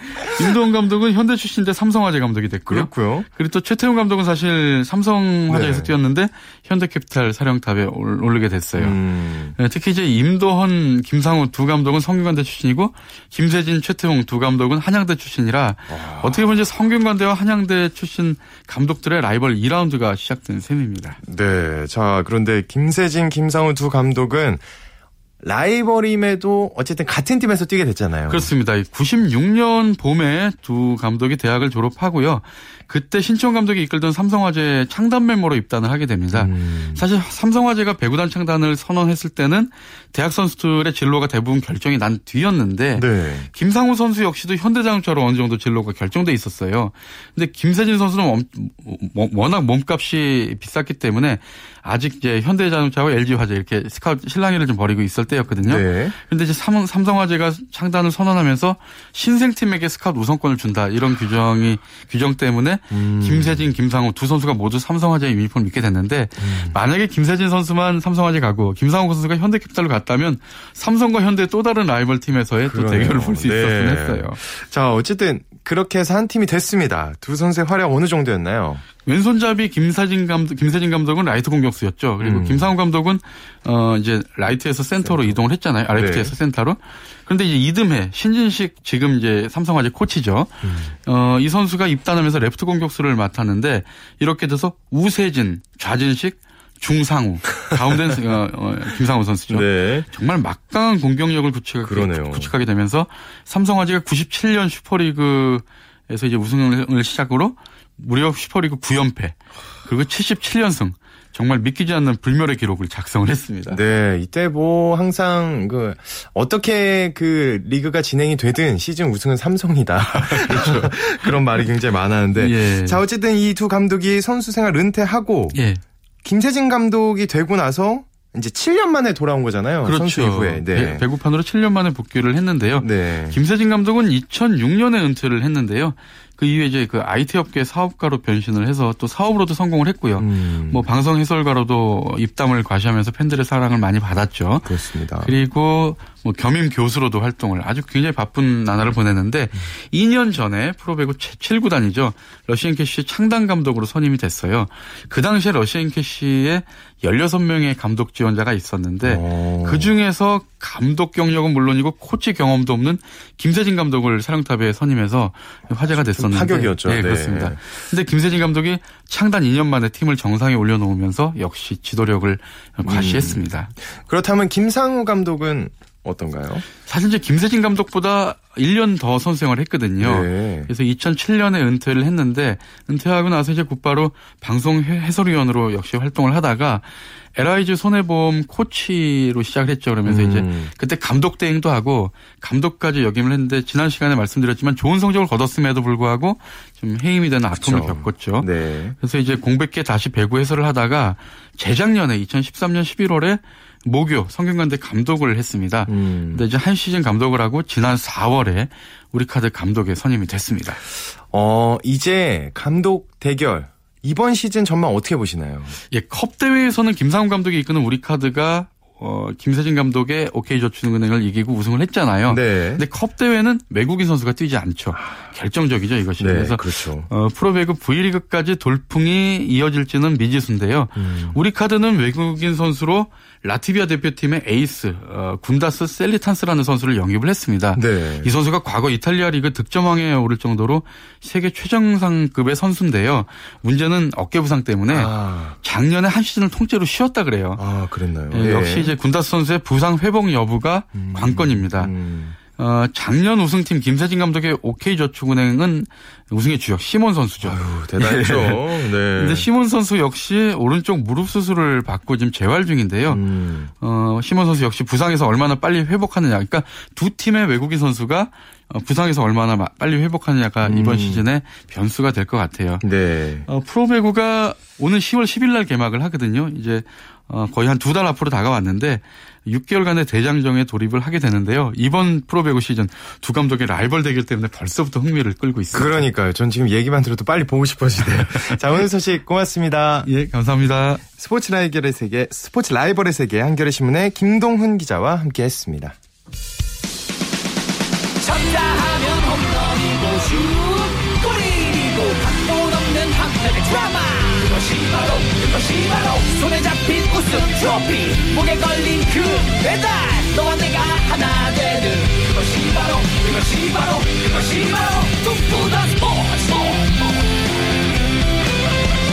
S11: 예. 임도원 감독은 현대 출신인데 삼성화재 감독이 됐고요. 그렇고요. 그리고 또 최태원 감독은 사실 삼성화재에서 네. 뛰었는데 현대캐피탈 사령탑에 오르게 됐어요. 음. 네, 특히 이제 임도헌, 김상우 두 감독은 성균관대 출신이고 김세진, 최태웅 두 감독은 한양대 출신이라 와. 어떻게 보면 이제 성균관대와 한양대 출신 감독들의 라이벌 2라운드가 시작된 셈입니다.
S1: 네, 자 그런데 김세진, 김상우 두두 감독은 라이벌임에도 어쨌든 같은 팀에서 뛰게 됐잖아요.
S11: 그렇습니다. 96년 봄에 두 감독이 대학을 졸업하고요. 그때 신청 감독이 이끌던 삼성화재 창단 멤버로 입단을 하게 됩니다. 음. 사실 삼성화재가 배구단 창단을 선언했을 때는 대학 선수들의 진로가 대부분 결정이 난 뒤였는데 네. 김상우 선수 역시도 현대자동차로 어느 정도 진로가 결정돼 있었어요. 근데 김세진 선수는 뭐, 워낙 몸값이 비쌌기 때문에 아직 이제 현대자동차와 LG화재 이렇게 스카웃 실랑이를 좀 벌이고 있을 때였거든요. 그런데 네. 이제 삼, 성화재가 창단을 선언하면서 신생팀에게 스카우트 우선권을 준다 이런 규정이 규정 때문에 음. 김세진, 김상우 두 선수가 모두 삼성화재 유니폼을 입게 됐는데 음. 만약에 김세진 선수만 삼성화재 가고 김상우 선수가 현대캐피탈로 갔다면 삼성과 현대 또 다른 라이벌 팀에서의 또 대결을 볼수 네. 있었으면 했어요.
S1: 자 어쨌든 그렇게 해서 한 팀이 됐습니다. 두 선수의 활약 어느 정도였나요?
S11: 왼손잡이 김사진 감독, 김세진 감독은 라이트 공격수였죠. 그리고 음. 김상우 감독은 어 이제 라이트에서 센터로 센터. 이동을 했잖아요. r 아, f 트에서 네. 센터로. 그런데 이제 이듬해 신진식 지금 이제 삼성화재 코치죠. 음. 어, 이 선수가 입단하면서 레프트 공격수를 맡았는데 이렇게 돼서 우세진, 좌진식, 중상우 가운데는 어, 어, 김상우 선수죠. 네. 정말 막강한 공격력을 구축하게, 구축하게 되면서 삼성화재가 97년 슈퍼리그에서 이제 우승을 시작으로 무려 슈퍼리그 9연패 그리고 7 7년승 정말 믿기지 않는 불멸의 기록을 작성을 했습니다.
S1: 네, 이때 뭐 항상 그 어떻게 그 리그가 진행이 되든 시즌 우승은 삼성이다. 그렇 그런 말이 굉장히 많았는데 예. 자 어쨌든 이 두 감독이 선수 생활 은퇴하고 예. 김세진 감독이 되고 나서 이제 7년 만에 돌아온 거잖아요. 그렇죠. 선수 이후에.
S11: 네. 예, 배구판으로 7년 만에 복귀를 했는데요. 네. 김세진 감독은 2006년에 은퇴를 했는데요. 그 이후에 이제 그 IT 업계 사업가로 변신을 해서 또 사업으로도 성공을 했고요. 음. 뭐 방송 해설가로도 입담을 과시하면서 팬들의 사랑을 많이 받았죠.
S1: 그렇습니다.
S11: 그리고 뭐 겸임 교수로도 활동을 아주 굉장히 바쁜 나날을 보냈는데 2년 전에 프로배구 7구단이죠. 러시앤 캐시 창단 감독으로 선임이 됐어요. 그 당시에 러시앤 캐시에 16명의 감독 지원자가 있었는데 어. 그중에서 감독 경력은 물론이고 코치 경험도 없는 김세진 감독을 사령탑에 선임해서 화제가 됐었는데
S1: 파격이었죠.
S11: 네, 네, 그렇습니다. 근데 김세진 감독이 창단 2년 만에 팀을 정상에 올려놓으면서 역시 지도력을 음. 과시했습니다. 음.
S1: 그렇다면 김상우 감독은 어떤가요?
S11: 사실 이제 김세진 감독보다 1년 더 선수 생활을 했거든요. 네. 그래서 2007년에 은퇴를 했는데 은퇴하고 나서 이제 곧바로 방송 해설위원으로 역시 활동을 하다가 LIG 손해보험 코치로 시작을 했죠. 그러면서 음. 이제 그때 감독 대행도 하고 감독까지 역임을 했는데 지난 시간에 말씀드렸지만 좋은 성적을 거뒀음에도 불구하고 좀 해임이 되는 아픔을 그렇죠. 겪었죠. 네. 그래서 이제 공백기에 다시 배구 해설을 하다가 재작년에 2013년 11월에 모교 성균관대 감독을 했습니다. 음. 근데 이제 한 시즌 감독을 하고 지난 4월에 우리카드 감독에 선임이 됐습니다.
S1: 어 이제 감독 대결 이번 시즌 전망 어떻게 보시나요?
S11: 예, 컵 대회에서는 김상훈 감독이 이끄는 우리카드가 어, 김세진 감독의 OK 저축은행을 이기고 우승을 했잖아요. 네. 근데 컵 대회는 외국인 선수가 뛰지 않죠. 결정적이죠 이것이.
S1: 네, 그래서 그렇죠.
S11: 어, 프로배구 V리그까지 돌풍이 이어질지는 미지수인데요. 음. 우리 카드는 외국인 선수로 라티비아 대표팀의 에이스 어, 군다스 셀리탄스라는 선수를 영입을 했습니다. 네. 이 선수가 과거 이탈리아 리그 득점왕에 오를 정도로 세계 최정상급의 선수인데요. 문제는 어깨 부상 때문에 아. 작년에 한 시즌을 통째로 쉬었다 그래요. 아 그랬나요?
S1: 예, 예. 역시 이제 군다스 선수의 부상 회복 여부가 음. 관건입니다. 음.
S11: 어, 작년 우승팀 김세진 감독의 OK저축은행은 우승의 주역 시몬 선수죠. 아유,
S1: 대단했죠. 예. 네. 근데
S11: 시몬 선수 역시 오른쪽 무릎 수술을 받고 지금 재활 중인데요. 음. 어, 시몬 선수 역시 부상에서 얼마나 빨리 회복하느냐. 그러니까 두 팀의 외국인 선수가 어, 부상에서 얼마나 빨리 회복하느냐가 음. 이번 시즌의 변수가 될 것 같아요. 네. 어, 프로배구가 오는 10월 10일 날 개막을 하거든요. 이제 어, 거의 한 두 달 앞으로 다가왔는데 6개월간의 대장정에 돌입을 하게 되는데요. 이번 프로배구 시즌 두 감독의 라이벌 대결 때문에 벌써부터 흥미를 끌고 있습니다.
S1: 그러니까요. 전 지금 얘기만 들어도 빨리 보고 싶어지네요. 자, 오늘 소식 고맙습니다.
S11: 예, 감사합니다.
S1: 스포츠 라이벌의 세계, 스포츠 라이벌의 세계 한겨레 신문의 김동훈 기자와 함께했습니다. 쳤다 하면 홈런이고 슛 골이고 각본 없는 한편의 드라마 그것이 바로 그것이 바로 손에 잡고 우승 트로피 목에 걸린 그 배달 너와 내가 하나 되는 그것이 바로 그것이 바로 그것이 바로 꿈꾸던 스포츠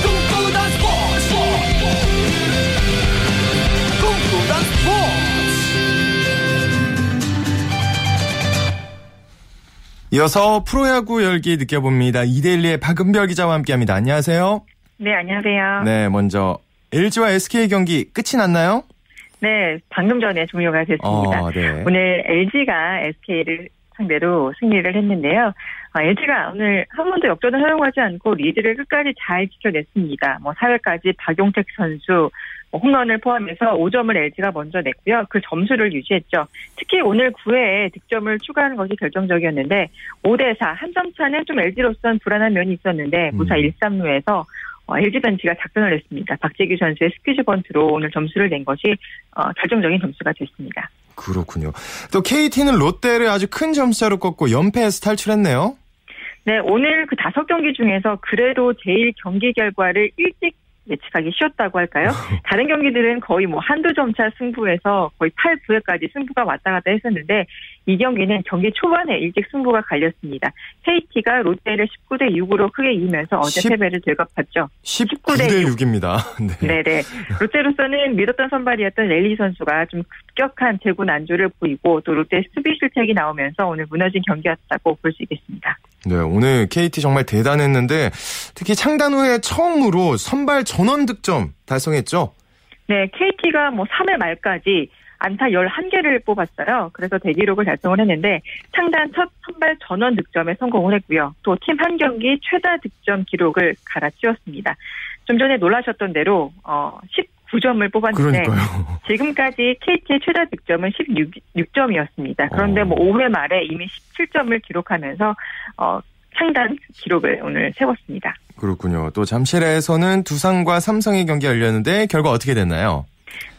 S1: 꿈꾸던 스포츠 꿈꾸던 스포츠 이어서 프로야구 열기 느껴봅니다. 이데일리의 박은별 기자와 함께합니다. 안녕하세요.
S12: 네, 안녕하세요. 네,
S1: 먼저 LG와 SK 경기 끝이 났나요?
S12: 네, 방금 전에 종료가 됐습니다. 아, 네. 오늘 LG가 SK를 상대로 승리를 했는데요. LG가 어, 오늘 한 번도 역전을 허용하지 않고 리드를 끝까지 잘 지켜냈습니다. 뭐 4회까지 박용택 선수 뭐, 홈런을 포함해서 5점을 LG가 먼저 냈고요. 그 점수를 유지했죠. 특히 오늘 9회에 득점을 추가하는 것이 결정적이었는데 5대4 한 점 차는 좀 LG로선 불안한 면이 있었는데 음. 무사 1, 3루에서 어, LG 벤츠가 작전을 냈습니다. 박재규 선수의 스퀴즈 번트로 오늘 점수를 낸 것이 어, 결정적인 점수가 됐습니다.
S1: 그렇군요. 또 KT는 롯데를 아주 큰 점수로 꺾고 연패에서 탈출했네요.
S12: 네, 오늘 그 다섯 경기 중에서 그래도 제일 경기 결과를 일찍 예측하기 쉬웠다고 할까요? 다른 경기들은 거의 뭐 한두 점차 승부해서 거의 8, 9회까지 승부가 왔다 갔다 했었는데 이 경기는 경기 초반에 일찍 승부가 갈렸습니다. KT가 롯데를 19대 6으로 크게 이기면서 어제 10, 패배를 되갚았죠. 19대 6. 6입니다. 네. 네 롯데로서는 믿었던 선발이었던 렐리 선수가 좀 급격한 대구 난조를 보이고 또 롯데 수비 실책이 나오면서 오늘 무너진 경기였다고 볼 수 있겠습니다. 네, 오늘 KT 정말 대단했는데 특히 창단 후에 처음으로 선발 전원 득점 달성했죠. 네, KT가 뭐 3회 말까지 안타 11개를 뽑았어요. 그래서 대기록을 달성을 했는데 창단 첫 선발 전원 득점에 성공을 했고요. 또 팀 한 경기 최다 득점 기록을 갈아치웠습니다. 좀 전에 놀라셨던 대로 어, 10 9점을 뽑았는데 그러니까요. 지금까지 KT의 최다 득점은 16점이었습니다. 그런데 뭐 어. 뭐 5회 말에 이미 17점을 기록하면서 어, 상단 기록을 오늘 세웠습니다. 그렇군요. 또 잠실에서는 두산과 삼성의 경기 열렸는데 결과 어떻게 됐나요?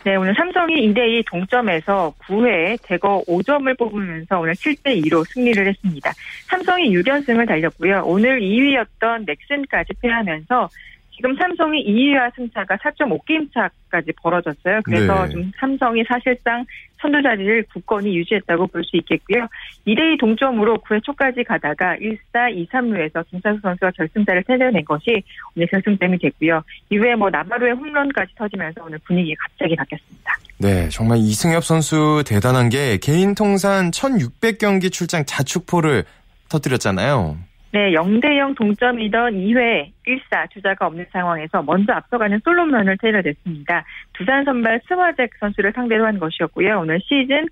S12: 네, 오늘 삼성이 2대2 동점에서 9회에 대거 5점을 뽑으면서 오늘 7대2로 승리를 했습니다. 삼성이 6연승을 달렸고요. 오늘 2위였던 넥슨까지 패하면서 지금 삼성이 2위와 승차가 4.5게임 차까지 벌어졌어요. 그래서 네. 좀 삼성이 사실상 선두 자리를 굳건히 유지했다고 볼 수 있겠고요. 2대2 동점으로 9회 초까지 가다가 1사 2, 3루에서 김찬수 선수가 결승자를 세려낸 것이 오늘 결승점이 됐고요. 이후에 뭐나바루의 홈런까지 터지면서 오늘 분위기가 갑자기 바뀌었습니다. 네, 정말 이승엽 선수 대단한 게 개인 통산 1600경기 출장 자축포를 터뜨렸잖아요. 네, 0대0 동점이던 2회 1사 주자가 없는 상황에서 먼저 앞서가는 솔로몬을테러냈습니다 두산 선발 스와잭 선수를 상대로 한 것이었고요. 오늘 시즌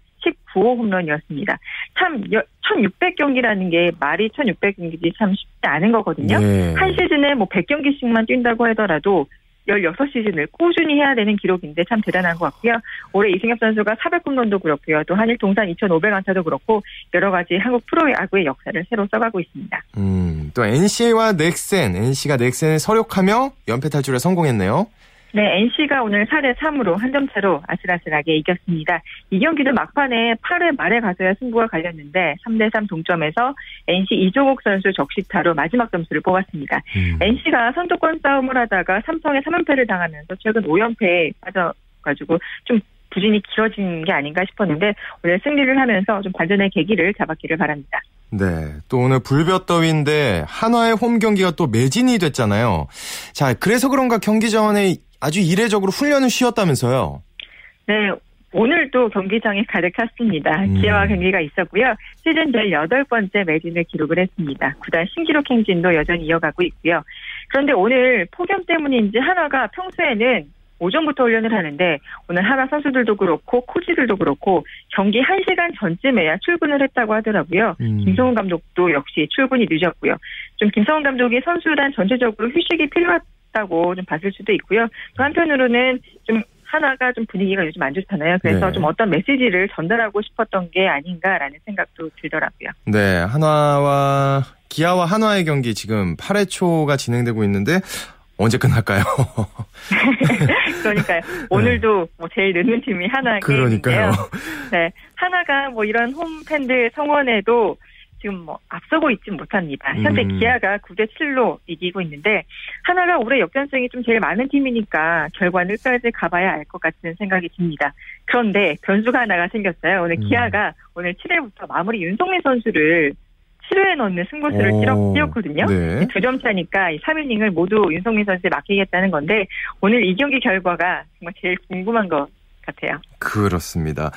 S12: 19호 홈런이었습니다. 참 1600경기라는 게 말이 1600경기지 참 쉽지 않은 거거든요. 네. 한 시즌에 뭐 100경기씩만 뛴다고 하더라도 16시즌을 꾸준히 해야 되는 기록인데 참 대단한 것 같고요. 올해 이승엽 선수가 400홈런도 그렇고요. 또 한일 동산 2,500안타도 그렇고 여러 가지 한국 프로야구의 역사를 새로 써가고 있습니다. 음, 또 NC와 넥센, NC가 넥센을 서력하며 연패 탈출에 성공했네요. 네, NC가 오늘 4대 3으로 한 점 차로 아슬아슬하게 이겼습니다. 이 경기도 막판에 8회 말에 가서야 승부가 갈렸는데 3대 3 동점에서 NC 이종욱 선수 적시타로 마지막 점수를 뽑았습니다. 음. NC가 선두권 싸움을 하다가 삼성에 3연패를 당하면서 최근 5연패에 빠져가지고 좀 부진이 길어진 게 아닌가 싶었는데 오늘 승리를 하면서 좀 반전의 계기를 잡았기를 바랍니다. 네. 또 오늘 불볕더위인데 한화의 홈 경기가 또 매진이 됐잖아요. 자, 그래서 그런가 경기 전에 아주 이례적으로 훈련을 쉬었다면서요? 네, 오늘도 경기장이 가득 찼습니다. 음. 기아와 경기가 있었고요. 시즌 제8번째 매진을 기록을 했습니다. 구단 신기록 행진도 여전히 이어가고 있고요. 그런데 오늘 폭염 때문인지 하나가 평소에는 오전부터 훈련을 하는데 오늘 하나 선수들도 그렇고 코치들도 그렇고 경기 1시간 전쯤에야 출근을 했다고 하더라고요. 음. 김성훈 감독도 역시 출근이 늦었고요. 좀 김성훈 감독이 선수단 전체적으로 휴식이 필요하, 다 쉽다고 좀 봤을 수도 있고요. 또 한편으로는 좀 하나가 좀 분위기가 요즘 안 좋잖아요. 그래서 네. 좀 어떤 메시지를 전달하고 싶었던 게 아닌가라는 생각도 들더라고요. 네, 한화와 기아와 한화의 경기 지금 8회 초가 진행되고 있는데 언제 끝날까요? 그러니까요. 오늘도 네. 뭐 제일 늦는 팀이 하나인데요. 그러니까요. 네, 하나가 뭐 이런 홈 팬들 성원에도 지금 뭐 앞서고 있진 못합니다. 현재 음. 기아가 9대 7로 이기고 있는데 하나가 올해 역전승이 좀 제일 많은 팀이니까 결과는 끝까지 가봐야 알 것 같은 생각이 듭니다. 그런데 변수가 하나가 생겼어요. 오늘 음. 기아가 오늘 7회부터 마무리 윤성민 선수를 7회에 넣는 승부수를 띄었거든요. 네. 두점 차니까 3이닝을 모두 윤성민 선수에 맡기겠다는 건데 오늘 이 경기 결과가 정말 제일 궁금한 것 같아요. 그렇습니다.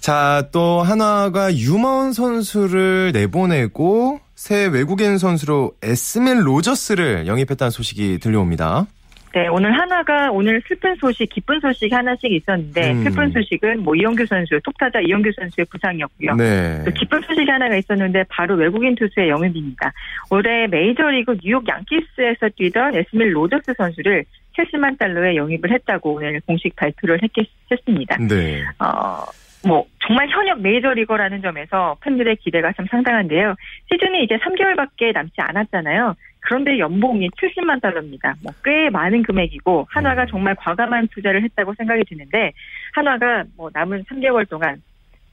S12: 자, 또 한화가 유마원 선수를 내보내고 새 외국인 선수로 에스멜 로저스를 영입했다는 소식이 들려옵니다. 네, 오늘 하나가 오늘 슬픈 소식, 기쁜 소식 하나씩 있었는데 음. 슬픈 소식은 뭐 이영규 선수, 톱타자 이영규 선수의 부상이었고요. 네. 또 기쁜 소식 하나가 있었는데 바로 외국인 투수의 영입입니다. 올해 메이저리그 뉴욕 양키스에서 뛰던 에스밀 로저스 선수를 70만 달러에 영입을 했다고 오늘 공식 발표를 했겠, 했습니다. 네. 어, 뭐 정말 현역 메이저리거라는 점에서 팬들의 기대가 참 상당한데요. 시즌이 이제 3개월밖에 남지 않았잖아요. 그런데 연봉이 70만 달러입니다. 뭐 꽤 많은 금액이고 한화가 음. 정말 과감한 투자를 했다고 생각이 드는데 한화가 뭐 남은 3개월 동안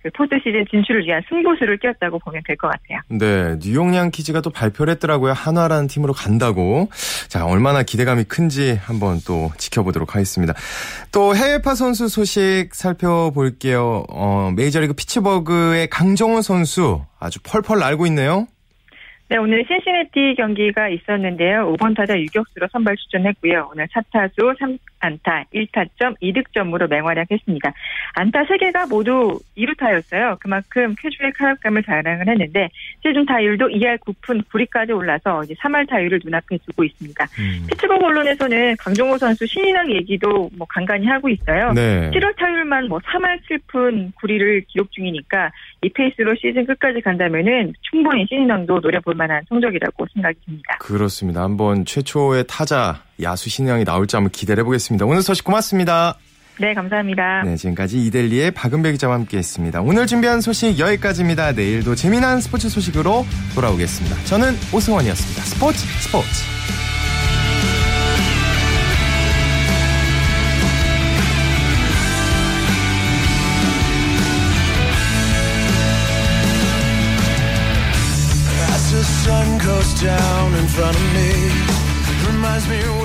S12: 그 포스트 시즌 진출을 위한 승부수를 끼웠다고 보면 될 것 같아요. 네, 뉴욕 양키즈가 또 발표를 했더라고요. 한화라는 팀으로 간다고. 자, 얼마나 기대감이 큰지 한번 또 지켜보도록 하겠습니다. 또 해외파 선수 소식 살펴볼게요. 어, 메이저리그 피츠버그의 강정호 선수 아주 펄펄 날고 있네요. 네, 오늘 신시내티 경기가 있었는데요. 5번 타자 유격수로 선발 출전했고요. 오늘 차타수 안타, 1타점, 2득점으로 맹활약했습니다. 안타 3개가 모두 2루타였어요. 그만큼 쾌주의 타격감을 자랑을 했는데 시즌 타율도 2할 9푼 9리까지 올라서 이제 3할 타율을 눈앞에 두고 있습니다. 음. 피츠버그 언론에서는 강정호 선수 신인왕 얘기도 뭐 간간히 하고 있어요. 네. 7월 타율만 뭐 3할 7푼 9리를 기록 중이니까 이 페이스로 시즌 끝까지 간다면 충분히 신인왕도 노려볼 만한 성적이라고 생각이 듭니다. 그렇습니다. 한번 최초의 타자 야수 신영이 나올지 한번 기대 해보겠습니다. 오늘 소식 고맙습니다. 네, 감사합니다. 네, 지금까지 이델리의 박은배 기자와 함께했습니다. 오늘 준비한 소식 여기까지입니다. 내일도 재미난 스포츠 소식으로 돌아오겠습니다. 저는 오승원이었습니다. 스포츠 스포츠. down in front of me. Reminds me.